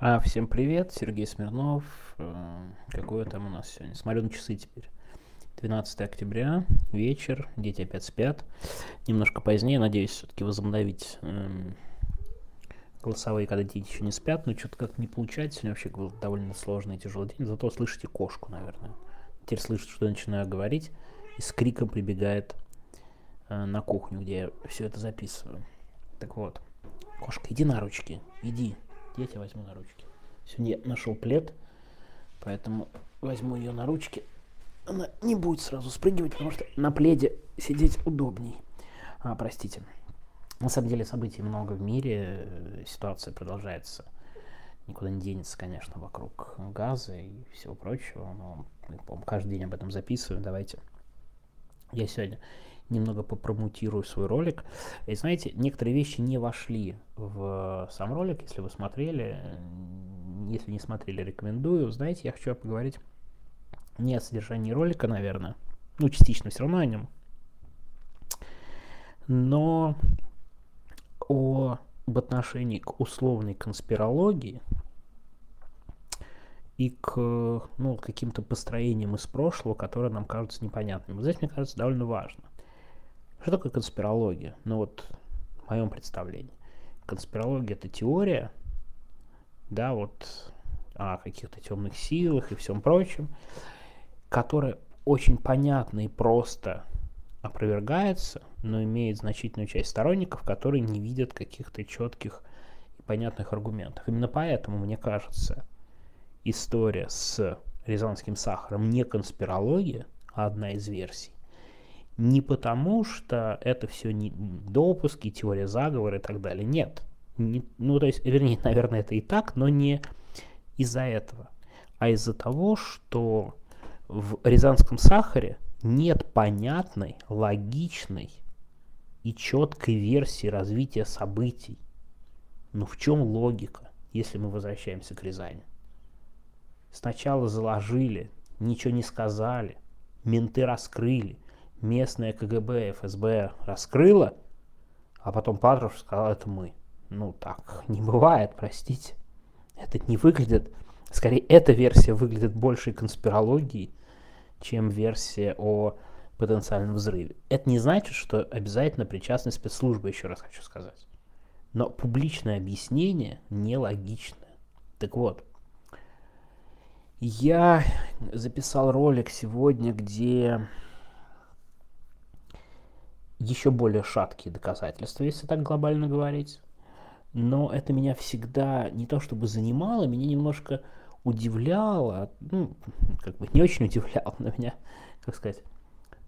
А, всем привет, Сергей Смирнов. Э, какое там у нас сегодня? Смотрю на часы теперь. 12 октября, вечер, дети опять спят. Немножко позднее, надеюсь, все-таки возобновить эм, голосовые, когда дети еще не спят, но что-то как не получается. Сегодня вообще был довольно сложный и тяжелый день, зато слышите кошку, наверное. Теперь слышите, что я начинаю говорить, и с криком прибегает э, на кухню, где я все это записываю. Так вот, кошка, иди на ручки, иди, я тебя возьму на ручки. Сегодня я нашел плед, поэтому возьму ее на ручки. Она не будет сразу спрыгивать, потому что на пледе сидеть удобней. А, простите. На самом деле событий много в мире, ситуация продолжается. Никуда не денется, конечно, вокруг газа и всего прочего. Но мы, каждый день об этом записываем. Давайте я сегодня немного попромутирую свой ролик. И знаете, некоторые вещи не вошли в сам ролик, если вы смотрели. Если не смотрели, рекомендую. Знаете, я хочу поговорить не о содержании ролика, наверное. Ну, частично все равно о нем. Но о, об отношении к условной конспирологии и к ну, каким-то построениям из прошлого, которые нам кажутся непонятными. Вот здесь, мне кажется, довольно важно. Что такое конспирология? Ну вот, в моем представлении. Конспирология это теория, да, вот о каких-то темных силах и всем прочем, которая очень понятно и просто опровергается, но имеет значительную часть сторонников, которые не видят каких-то четких и понятных аргументов. Именно поэтому, мне кажется, история с рязанским сахаром не конспирология, а одна из версий, не потому, что это все не допуски, теория заговора и так далее. Нет. Не, ну, то есть, вернее, наверное, это и так, но не из-за этого, а из-за того, что в Рязанском сахаре нет понятной, логичной и четкой версии развития событий. Ну в чем логика, если мы возвращаемся к Рязани? Сначала заложили, ничего не сказали, менты раскрыли, местное КГБ, ФСБ раскрыло, а потом Патрушев сказал, это мы. Ну так не бывает, простите. Это не выглядит, скорее эта версия выглядит большей конспирологией, чем версия о потенциальном взрыве. Это не значит, что обязательно причастны спецслужбы, еще раз хочу сказать. Но публичное объяснение нелогичное. Так вот, я записал ролик сегодня, где еще более шаткие доказательства, если так глобально говорить. Но это меня всегда не то чтобы занимало, меня немножко удивляло, ну, как бы не очень удивляло, но меня, как сказать,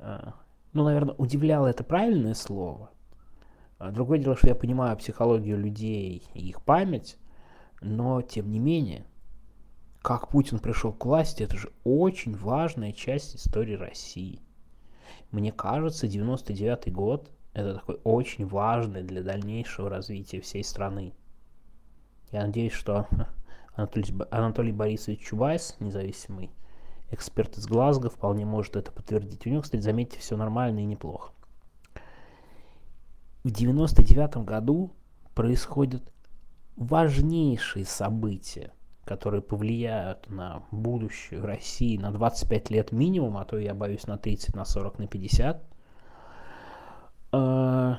э, ну, наверное, удивляло это правильное слово. А другое дело, что я понимаю психологию людей и их память, но тем не менее, как Путин пришел к власти, это же очень важная часть истории России. Мне кажется, 99 год это такой очень важный для дальнейшего развития всей страны. Я надеюсь, что Анатолий, Анатолий Борисович Чубайс, независимый эксперт из Глазго, вполне может это подтвердить. У него, кстати, заметьте, все нормально и неплохо. В 99 году происходят важнейшие события которые повлияют на будущее России на 25 лет минимум, а то я боюсь на 30, на 40, на 50. А,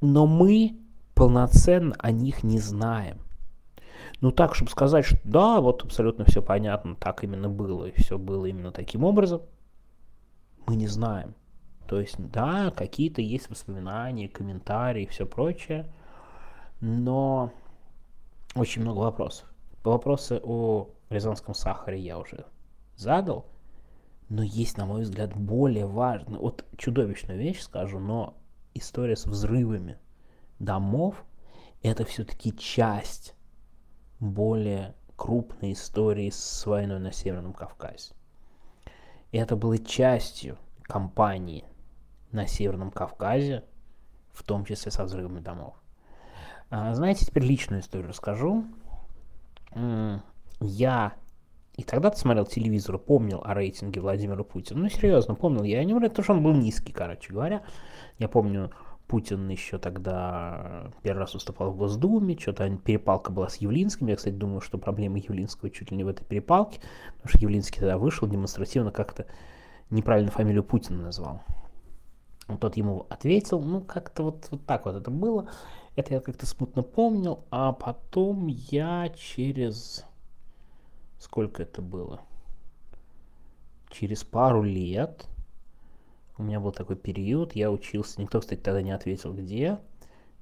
но мы полноценно о них не знаем. Ну так, чтобы сказать, что да, вот абсолютно все понятно, так именно было, и все было именно таким образом, мы не знаем. То есть, да, какие-то есть воспоминания, комментарии и все прочее, но очень много вопросов. Вопросы о рязанском сахаре я уже задал, но есть, на мой взгляд, более важная, вот чудовищную вещь скажу, но история с взрывами домов – это все-таки часть более крупной истории с войной на Северном Кавказе. И это было частью кампании на Северном Кавказе, в том числе со взрывами домов. А, знаете, теперь личную историю расскажу. Я и тогда-то смотрел телевизор, помнил о рейтинге Владимира Путина. Ну, серьезно, помнил. Я не говорю, потому что он был низкий, короче говоря. Я помню Путин еще тогда первый раз выступал в Госдуме, что-то перепалка была с Явлинским. Я, кстати, думаю, что проблема Явлинского чуть ли не в этой перепалке, потому что Явлинский тогда вышел демонстративно как-то неправильно фамилию Путина назвал. Тот ему ответил, ну, как-то вот, вот так вот это было. Это я как-то смутно помнил, а потом я через... Сколько это было? Через пару лет у меня был такой период, я учился, никто, кстати, тогда не ответил, где.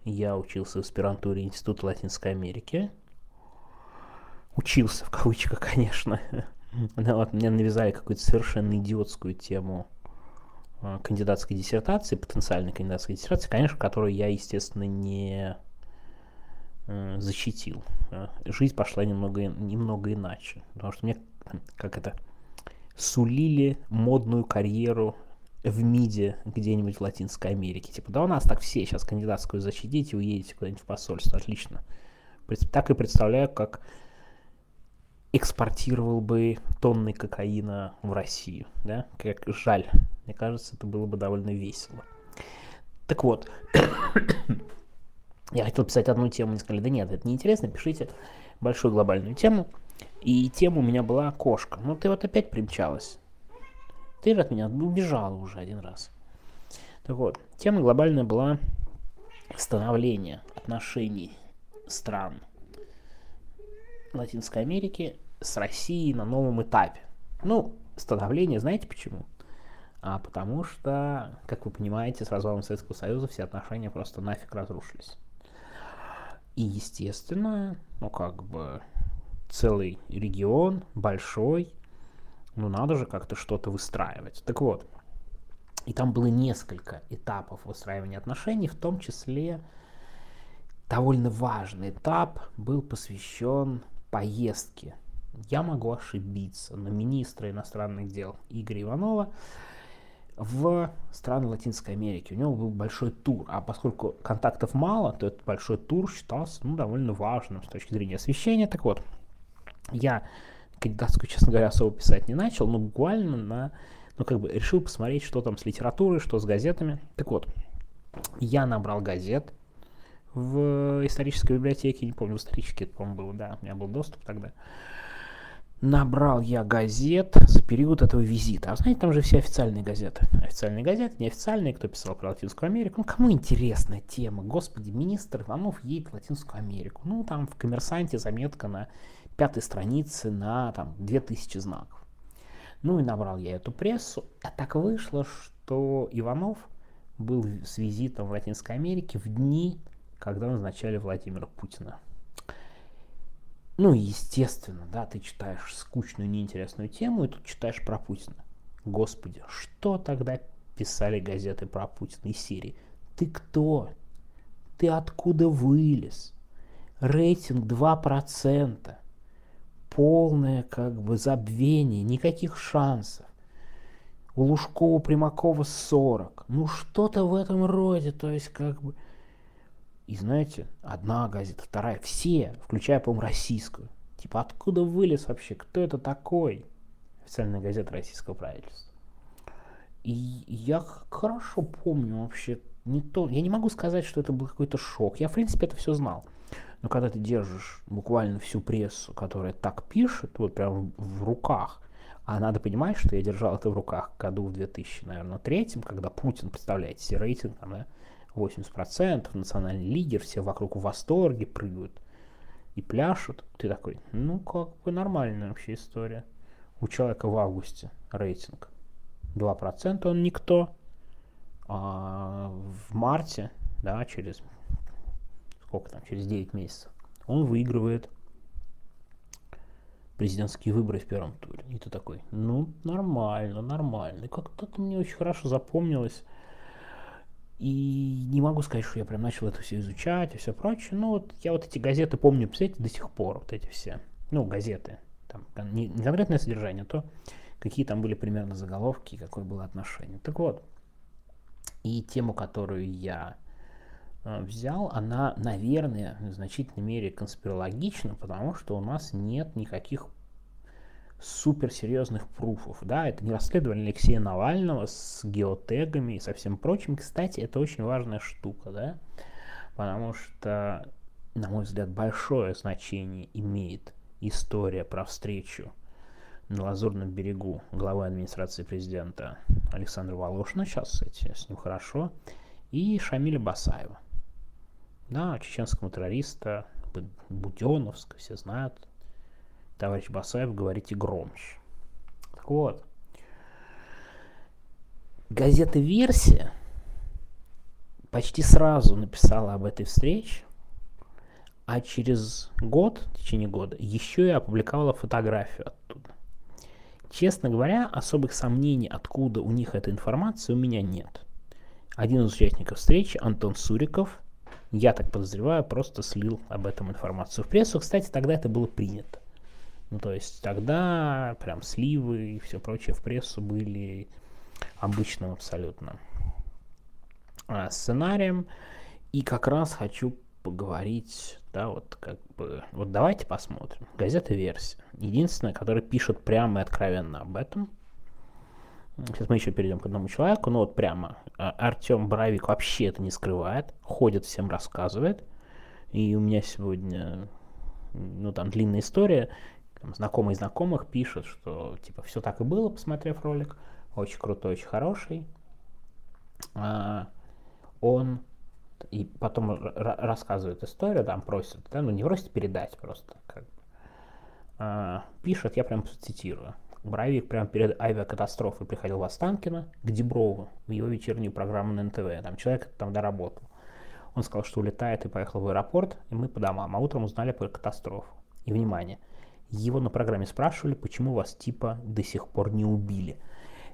Я учился в аспирантуре Института Латинской Америки. Учился, в кавычках, конечно. Ну, вот, мне навязали какую-то совершенно идиотскую тему кандидатской диссертации, потенциальной кандидатской диссертации, конечно, которую я, естественно, не э, защитил. А, жизнь пошла немного, немного иначе, потому что мне, как это, сулили модную карьеру в МИДе где-нибудь в Латинской Америке. Типа, да у нас так все сейчас кандидатскую защитите, уедете куда-нибудь в посольство. Отлично. Так и представляю, как экспортировал бы тонны кокаина в Россию. Да? Как жаль. Мне кажется, это было бы довольно весело. Так вот, я хотел писать одну тему, мне сказали, да нет, это неинтересно, пишите большую глобальную тему. И тема у меня была кошка. Ну, ты вот опять примчалась. Ты от меня убежала уже один раз. Так вот, тема глобальная была становление отношений стран Латинской Америки с Россией на новом этапе. Ну, становление, знаете почему? А потому что, как вы понимаете, с развалом Советского Союза все отношения просто нафиг разрушились. И, естественно, ну как бы целый регион большой, ну надо же как-то что-то выстраивать. Так вот, и там было несколько этапов выстраивания отношений, в том числе довольно важный этап был посвящен поездке. Я могу ошибиться, но министра иностранных дел Игоря Иванова в страны Латинской Америки. У него был большой тур, а поскольку контактов мало, то этот большой тур считался ну, довольно важным с точки зрения освещения. Так вот, я кандидатскую, честно говоря, особо писать не начал, но буквально на, ну, как бы решил посмотреть, что там с литературой, что с газетами. Так вот, я набрал газет в исторической библиотеке, не помню, в исторической это, по-моему, было, да, у меня был доступ тогда. Набрал я газет за период этого визита. А знаете, там же все официальные газеты. Официальные газеты, неофициальные, кто писал про Латинскую Америку. Ну, кому интересная тема? Господи, министр Иванов едет в Латинскую Америку. Ну, там в коммерсанте заметка на пятой странице на там 2000 знаков. Ну и набрал я эту прессу, а так вышло, что Иванов был с визитом в Латинской Америке в дни, когда назначали Владимира Путина. Ну, естественно, да, ты читаешь скучную, неинтересную тему, и тут читаешь про Путина. Господи, что тогда писали газеты про Путина из серии? Ты кто? Ты откуда вылез? Рейтинг 2% полное как бы забвение, никаких шансов. У Лужкова Примакова 40. Ну что-то в этом роде, то есть как бы... И знаете, одна газета, вторая, все, включая, по-моему, российскую. Типа, откуда вылез вообще? Кто это такой? Официальная газета российского правительства. И я хорошо помню вообще не то. Я не могу сказать, что это был какой-то шок. Я, в принципе, это все знал. Но когда ты держишь буквально всю прессу, которая так пишет, вот прям в руках, а надо понимать, что я держал это в руках году в 2000, наверное, третьем, когда Путин, представляете себе рейтинг, да, 80%, национальный лидер, все вокруг в восторге прыгают и пляшут. Ты такой, ну, как бы нормальная вообще история. У человека в августе рейтинг 2%, он никто. А в марте, да, через сколько там, через 9 месяцев, он выигрывает президентские выборы в первом туре. И ты такой, ну, нормально, нормально. Как-то это мне очень хорошо запомнилось. И не могу сказать, что я прям начал это все изучать и все прочее. Но вот я вот эти газеты помню, представляете, до сих пор, вот эти все. Ну, газеты. Там не, не конкретное содержание, а то какие там были примерно заголовки, какое было отношение. Так вот, и тему, которую я Э, взял, она, наверное, в значительной мере конспирологична, потому что у нас нет никаких суперсерьезных пруфов. Да, это не расследование Алексея Навального с геотегами и со всем прочим. Кстати, это очень важная штука, да, потому что, на мой взгляд, большое значение имеет история про встречу на Лазурном берегу главы администрации президента Александра Волошина, сейчас, кстати, с ним хорошо, и Шамиля Басаева, да, чеченского террориста, Буденовска, все знают, товарищ Басаев, говорите громче. Так вот, газета «Версия» почти сразу написала об этой встрече, а через год, в течение года, еще и опубликовала фотографию оттуда. Честно говоря, особых сомнений, откуда у них эта информация, у меня нет. Один из участников встречи, Антон Суриков, я так подозреваю, просто слил об этом информацию в прессу. Кстати, тогда это было принято. Ну, то есть тогда прям сливы и все прочее в прессу были обычным абсолютно а, сценарием. И как раз хочу поговорить, да, вот как бы, вот давайте посмотрим. Газета «Версия». Единственная, которая пишет прямо и откровенно об этом. Сейчас мы еще перейдем к одному человеку, но вот прямо а, Артем Боровик вообще это не скрывает, ходит, всем рассказывает. И у меня сегодня, ну там длинная история, там, знакомый знакомых пишет, что типа все так и было, посмотрев ролик, очень крутой, очень хороший. А, он и потом рассказывает историю, там просит, да, ну не просит передать просто, как бы. А, пишет, я прям цитирую. Боровик прямо перед авиакатастрофой приходил в Останкино к Деброву в его вечернюю программу на НТВ. Там человек там доработал. Он сказал, что улетает и поехал в аэропорт, и мы по домам. А утром узнали про катастрофу. И внимание, его на программе спрашивали, почему вас типа до сих пор не убили.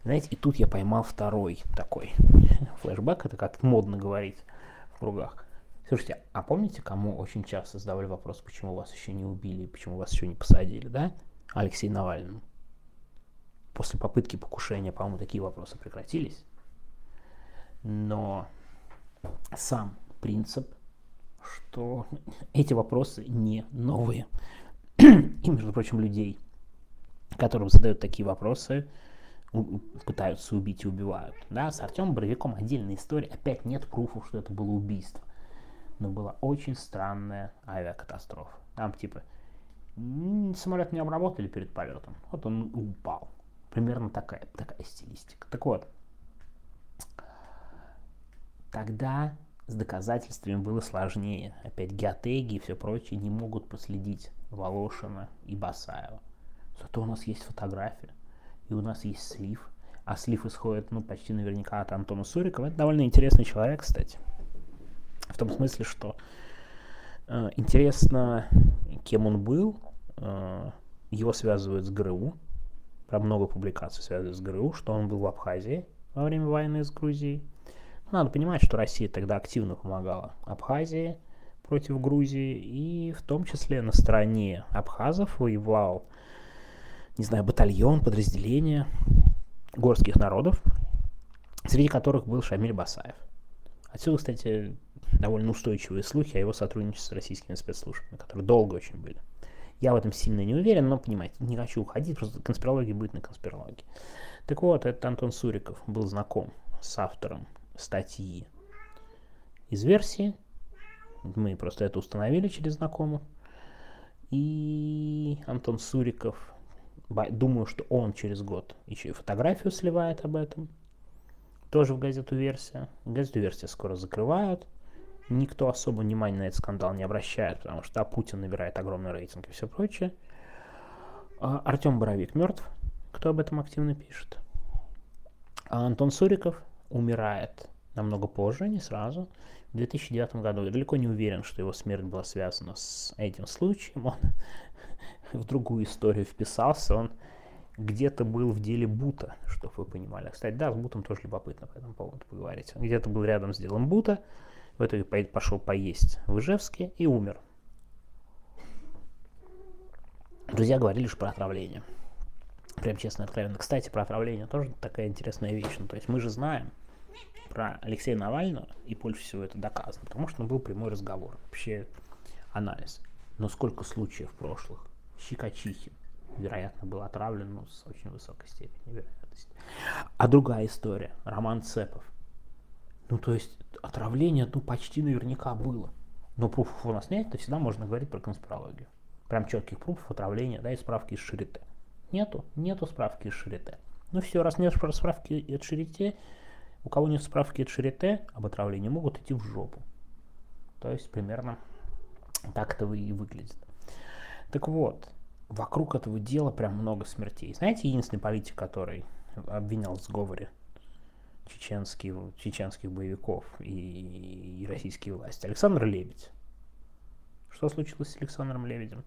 Знаете, и тут я поймал второй такой флешбэк, это как модно говорить в кругах. Слушайте, а помните, кому очень часто задавали вопрос, почему вас еще не убили, почему вас еще не посадили, да? Алексей Навальный. После попытки покушения, по-моему, такие вопросы прекратились. Но сам принцип, что эти вопросы не новые. И, между прочим, людей, которым задают такие вопросы, пытаются убить и убивают. Да, с Артемом Боровиком отдельная история. Опять нет пруфов, что это было убийство. Но была очень странная авиакатастрофа. Там типа самолет не обработали перед полетом. Вот он упал. Примерно такая, такая стилистика. Так вот, тогда с доказательствами было сложнее. Опять геотеги и все прочее не могут проследить Волошина и Басаева. Зато у нас есть фотография и у нас есть слив. А слив исходит, ну, почти наверняка от Антона Сурикова. Это довольно интересный человек, кстати. В том смысле, что э, интересно, кем он был. Э, его связывают с ГРУ. Про много публикаций связывают с ГРУ, что он был в Абхазии во время войны с Грузией. Надо понимать, что Россия тогда активно помогала Абхазии против Грузии, и в том числе на стороне абхазов воевал не знаю, батальон, подразделение горских народов, среди которых был Шамиль Басаев. Отсюда, кстати, довольно устойчивые слухи о его сотрудничестве с российскими спецслужбами, которые долго очень были. Я в этом сильно не уверен, но, понимаете, не хочу уходить, просто конспирология будет на конспирологии. Так вот, этот Антон Суриков был знаком с автором статьи из версии. Мы просто это установили через знакомых. И Антон Суриков Думаю, что он через год еще и фотографию сливает об этом. Тоже в газету «Версия». Газету «Версия» скоро закрывают. Никто особо внимания на этот скандал не обращает, потому что а Путин набирает огромный рейтинг и все прочее. А Артем Боровик мертв, кто об этом активно пишет. А Антон Суриков умирает намного позже, не сразу, в 2009 году. Я далеко не уверен, что его смерть была связана с этим случаем. Он в другую историю вписался, он где-то был в деле Бута, чтобы вы понимали. Кстати, да, с Бутом тоже любопытно по этому поводу поговорить. Он где-то был рядом с делом Бута, в итоге пошел поесть в Ижевске и умер. Друзья говорили лишь про отравление. Прям честно, откровенно. Кстати, про отравление тоже такая интересная вещь. Ну, то есть мы же знаем про Алексея Навального, и больше всего это доказано, потому что ну, был прямой разговор, вообще анализ. Но сколько случаев прошлых? Щекочихин, вероятно, был отравлен, но с очень высокой степенью вероятности. А другая история, Роман Цепов. Ну, то есть, отравление, ну, почти наверняка было. Но пруфов у нас нет, то всегда можно говорить про конспирологию. Прям четких пруфов отравления, да, и справки из Шарите. Нету, нету справки из Шарите. Ну все, раз нет справки от Шарите, у кого нет справки от Шарите об отравлении, могут идти в жопу. То есть примерно так это и выглядит. Так вот, вокруг этого дела прям много смертей. Знаете, единственный политик, который обвинял в сговоре чеченских, чеченских боевиков и, и российские власти? Александр Лебедь. Что случилось с Александром Лебедем?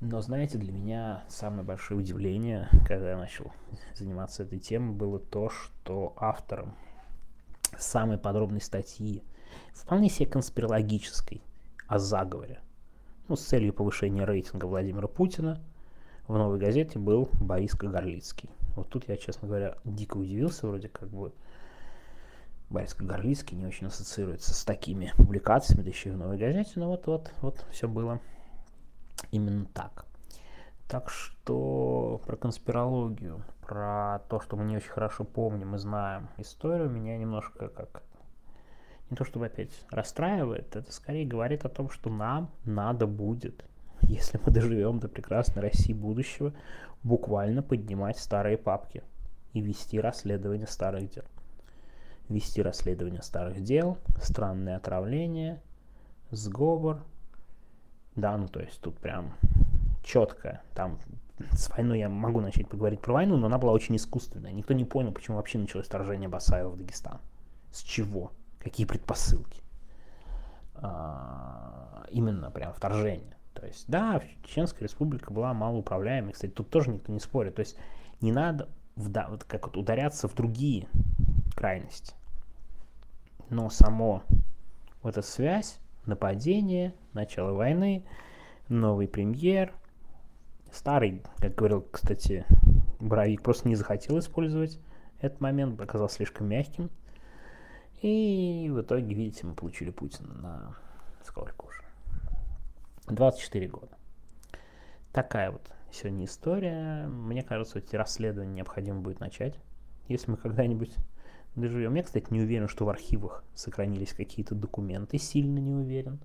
Но, знаете, для меня самое большое удивление, когда я начал заниматься этой темой, было то, что автором самой подробной статьи, вполне себе конспирологической, о заговоре, ну, с целью повышения рейтинга Владимира Путина, в «Новой газете» был Борис Кагарлицкий. Вот тут я, честно говоря, дико удивился, вроде как бы Борис Кагарлицкий не очень ассоциируется с такими публикациями, да еще и в «Новой газете», но вот-вот, вот все было именно так. Так что про конспирологию, про то, что мы не очень хорошо помним и знаем историю, меня немножко как не то чтобы опять расстраивает, это скорее говорит о том, что нам надо будет, если мы доживем до прекрасной России будущего, буквально поднимать старые папки и вести расследование старых дел. Вести расследование старых дел, странные отравления, сговор. Да, ну то есть тут прям четко, там с войной я могу начать поговорить про войну, но она была очень искусственная. Никто не понял, почему вообще началось вторжение Басаева в Дагестан. С чего? какие предпосылки. А, именно прям вторжение. То есть, да, Чеченская республика была малоуправляемой. Кстати, тут тоже никто не спорит. То есть, не надо вда- вот как вот ударяться в другие крайности. Но само вот эта связь, нападение, начало войны, новый премьер, старый, как говорил, кстати, Боровик, просто не захотел использовать этот момент, оказался слишком мягким. И в итоге, видите, мы получили Путина на сколько уже? 24 года. Такая вот сегодня история. Мне кажется, эти расследования необходимо будет начать, если мы когда-нибудь доживем. Я, кстати, не уверен, что в архивах сохранились какие-то документы, сильно не уверен,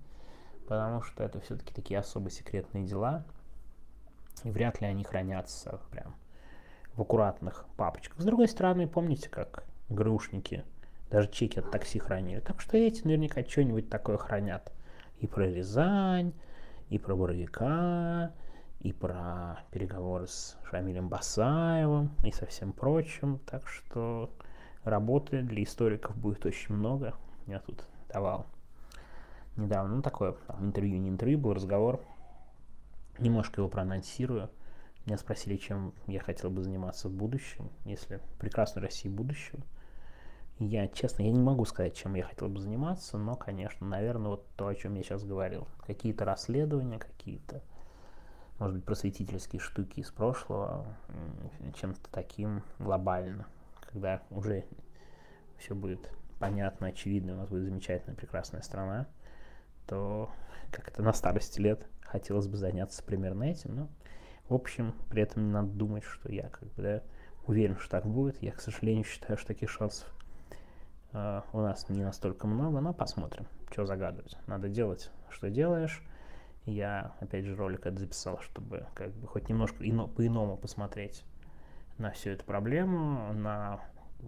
потому что это все-таки такие особо секретные дела, и вряд ли они хранятся прям в аккуратных папочках. С другой стороны, помните, как грушники – даже чеки от такси хранили. Так что эти наверняка что-нибудь такое хранят. И про Рязань, и про Боровика, и про переговоры с Шамилем Басаевым, и со всем прочим. Так что работы для историков будет очень много. Я тут давал недавно, ну такое там, интервью, не интервью, был разговор. Немножко его проанонсирую. Меня спросили, чем я хотел бы заниматься в будущем, если прекрасной России будущего – я, честно, я не могу сказать, чем я хотел бы заниматься, но, конечно, наверное, вот то, о чем я сейчас говорил. Какие-то расследования, какие-то, может быть, просветительские штуки из прошлого, чем-то таким глобально, когда уже все будет понятно, очевидно, у нас будет замечательная, прекрасная страна, то как это на старости лет хотелось бы заняться примерно этим, но в общем, при этом не надо думать, что я как бы да, уверен, что так будет. Я, к сожалению, считаю, что таких шансов Uh, у нас не настолько много, но посмотрим, что загадывать. Надо делать, что делаешь. Я, опять же, ролик это записал, чтобы как бы хоть немножко ино, по-иному посмотреть на всю эту проблему, на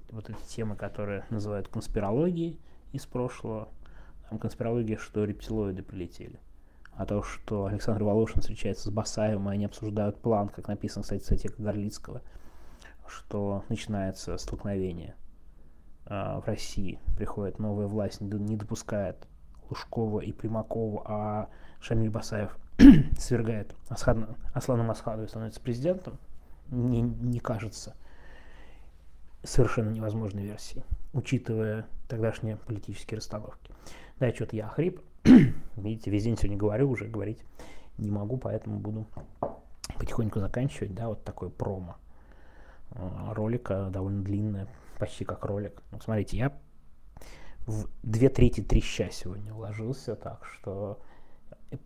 вот эти темы, которые называют конспирологией из прошлого. Там конспирология, что рептилоиды прилетели. А то, что Александр Волошин встречается с Басаевым, и они обсуждают план, как написано, кстати, в статье Горлицкого, что начинается столкновение а, в России приходит новая власть, не допускает Лужкова и Примакова, а Шамиль Басаев свергает Асхадна, Аслана Масхадова и становится президентом, не, не кажется совершенно невозможной версией, учитывая тогдашние политические расстановки. Да, что-то я охрип. Видите, весь день сегодня говорю, уже говорить не могу, поэтому буду потихоньку заканчивать, да, вот такой промо а, ролика довольно длинное, почти как ролик. Ну, смотрите, я в две трети треща сегодня уложился, так что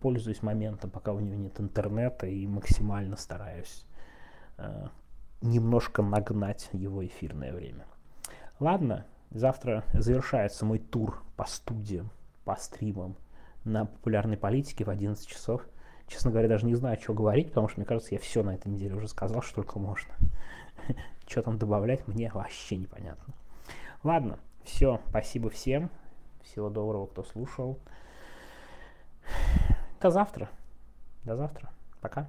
пользуюсь моментом, пока у него нет интернета, и максимально стараюсь э, немножко нагнать его эфирное время. Ладно, завтра завершается мой тур по студиям, по стримам на популярной политике в 11 часов. Честно говоря, даже не знаю, что говорить, потому что, мне кажется, я все на этой неделе уже сказал, что только можно. Что там добавлять, мне вообще непонятно. Ладно, все, спасибо всем. Всего доброго, кто слушал. До завтра. До завтра. Пока.